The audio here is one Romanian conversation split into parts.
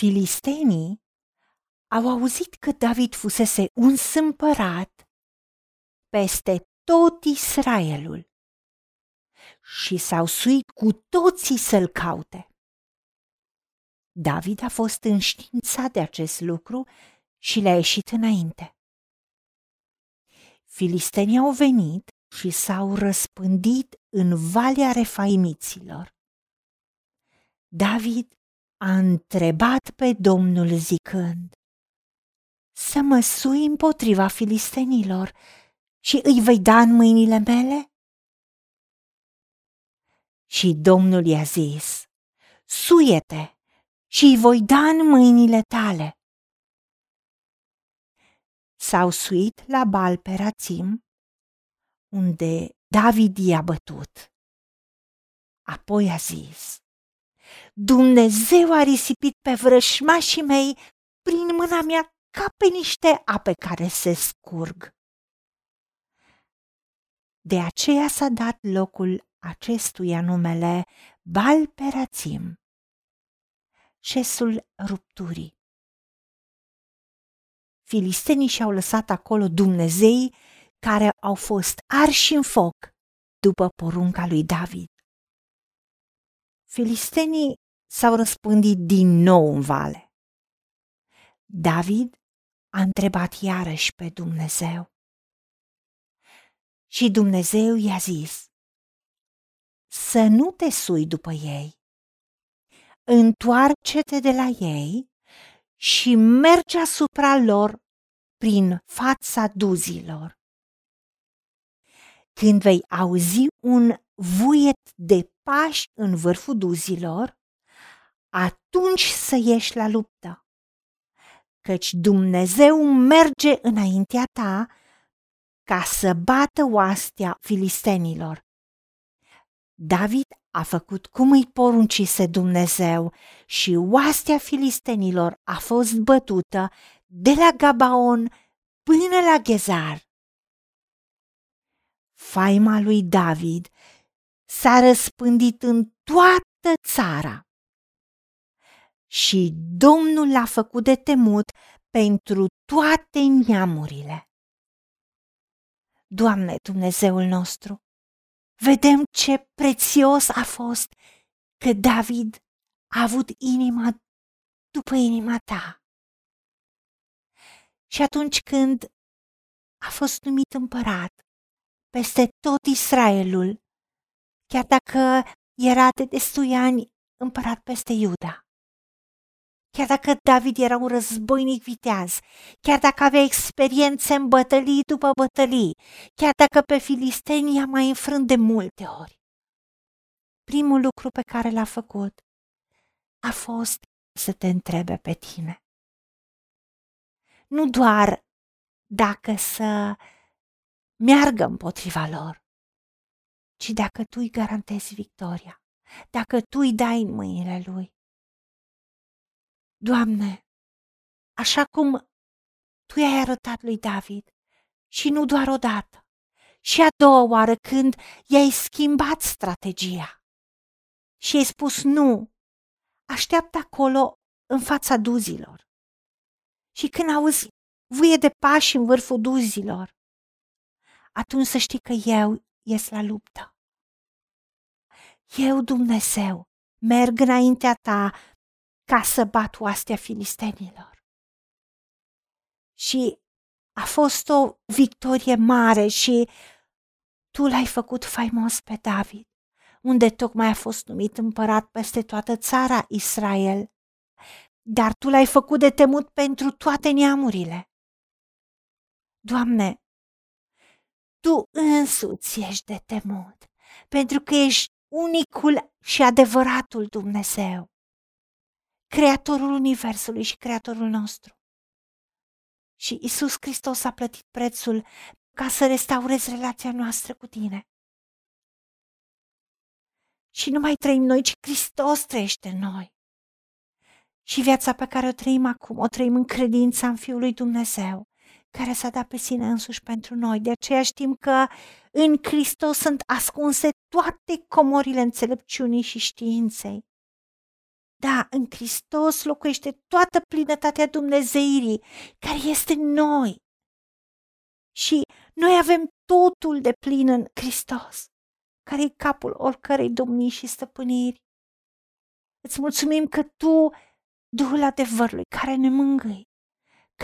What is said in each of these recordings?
Filistenii au auzit că David fusese un împărat peste tot Israelul și s-au suit cu toții să-l caute. David a fost înștiințat de acest lucru și le-a ieșit înainte. Filistenii au venit și s-au răspândit în Valea Refaimiților. David a întrebat pe Domnul zicând, Să mă sui împotriva filistenilor și îi vei da în mâinile mele? Și Domnul i-a zis, Suiete și îi voi da în mâinile tale. S-au suit la Bal Perațim, unde David i-a bătut. Apoi a zis, Dumnezeu a risipit pe vrășmașii mei prin mâna mea ca pe niște ape care se scurg. De aceea s-a dat locul acestuia numele Balperațim, șesul rupturii. Filistenii și-au lăsat acolo Dumnezei care au fost arși în foc după porunca lui David. Filistenii s-au răspândit din nou în vale. David a întrebat iarăși pe Dumnezeu. Și Dumnezeu i-a zis, să nu te sui după ei. Întoarce-te de la ei și mergi asupra lor prin fața duzilor. Când vei auzi un vuiet de pași în vârful duzilor, atunci să ieși la luptă. Căci Dumnezeu merge înaintea ta ca să bată oastea filistenilor. David a făcut cum îi poruncise Dumnezeu și oastea filistenilor a fost bătută de la Gabaon până la Ghezar. Faima lui David s-a răspândit în toată țara și Domnul l-a făcut de temut pentru toate neamurile. Doamne Dumnezeul nostru, vedem ce prețios a fost că David a avut inima după inima ta. Și atunci când a fost numit împărat peste tot Israelul, chiar dacă era de destui ani împărat peste Iuda. Chiar dacă David era un războinic viteaz, chiar dacă avea experiențe în bătălii după bătălii, chiar dacă pe filisteni a mai înfrânt de multe ori. Primul lucru pe care l-a făcut a fost să te întrebe pe tine. Nu doar dacă să meargă împotriva lor, ci dacă tu îi garantezi victoria, dacă tu îi dai în mâinile lui. Doamne, așa cum tu i-ai arătat lui David și nu doar o dată, și a doua oară când i-ai schimbat strategia și ai spus nu, așteaptă acolo în fața duzilor. Și când auzi vuie de pași în vârful duzilor, atunci să știi că eu ies la luptă. Eu, Dumnezeu, merg înaintea ta ca să bat oastea filistenilor. Și a fost o victorie mare și tu l-ai făcut faimos pe David, unde tocmai a fost numit împărat peste toată țara Israel. Dar tu l-ai făcut de temut pentru toate neamurile. Doamne, tu însuți ești de temut, pentru că ești unicul și adevăratul Dumnezeu, Creatorul Universului și Creatorul nostru. Și Isus Hristos a plătit prețul ca să restaurezi relația noastră cu tine. Și nu mai trăim noi, ci Hristos trăiește în noi. Și viața pe care o trăim acum, o trăim în credința în Fiul lui Dumnezeu, care s-a dat pe sine însuși pentru noi. De aceea știm că în Hristos sunt ascunse toate comorile înțelepciunii și științei. Da, în Hristos locuiește toată plinătatea Dumnezeirii care este în noi. Și noi avem totul de plin în Hristos, care e capul oricărei domnii și stăpâniri. Îți mulțumim că Tu, Duhul adevărului, care ne mângâi,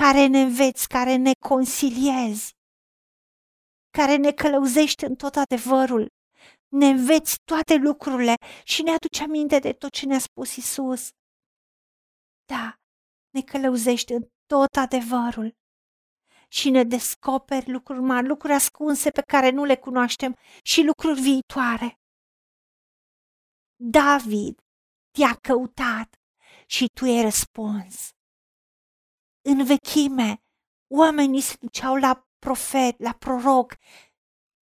care ne înveți, care ne consiliezi, care ne călăuzește în tot adevărul, ne înveți toate lucrurile și ne aduce aminte de tot ce ne-a spus Isus. Da, ne călăuzește în tot adevărul și ne descoperi lucruri mari, lucruri ascunse pe care nu le cunoaștem și lucruri viitoare. David te-a căutat și tu ai răspuns. În vechime, oamenii se duceau la profet, la proroc,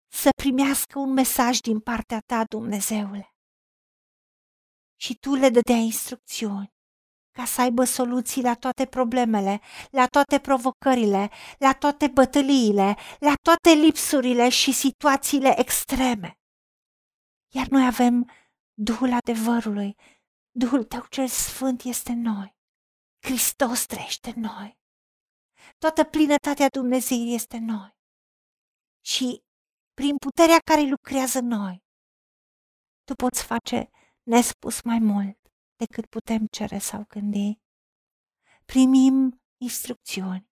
să primească un mesaj din partea ta, Dumnezeule. Și tu le dădeai instrucțiuni ca să aibă soluții la toate problemele, la toate provocările, la toate bătăliile, la toate lipsurile și situațiile extreme. Iar noi avem Duhul adevărului, Duhul tău cel sfânt este în noi. Hristos trăiește în noi. Toată plinătatea Dumnezeu este în noi. Și prin puterea care lucrează în noi, tu poți face nespus mai mult decât putem cere sau gândi. Primim instrucțiuni,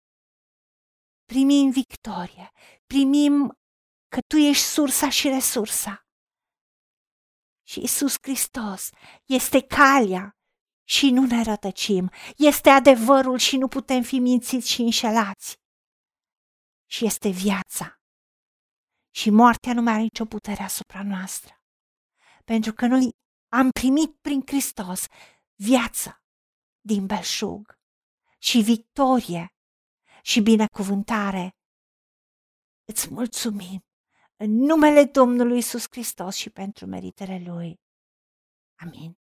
primim victorie, primim că Tu ești sursa și resursa. Și Isus Hristos este calea și nu ne rătăcim, este adevărul și nu putem fi mințiți și înșelați. Și este viața. Și moartea nu mai are nicio putere asupra noastră. Pentru că noi am primit prin Hristos viață din belșug și victorie și binecuvântare. Îți mulțumim în numele Domnului Isus Hristos și pentru meritele Lui. Amin.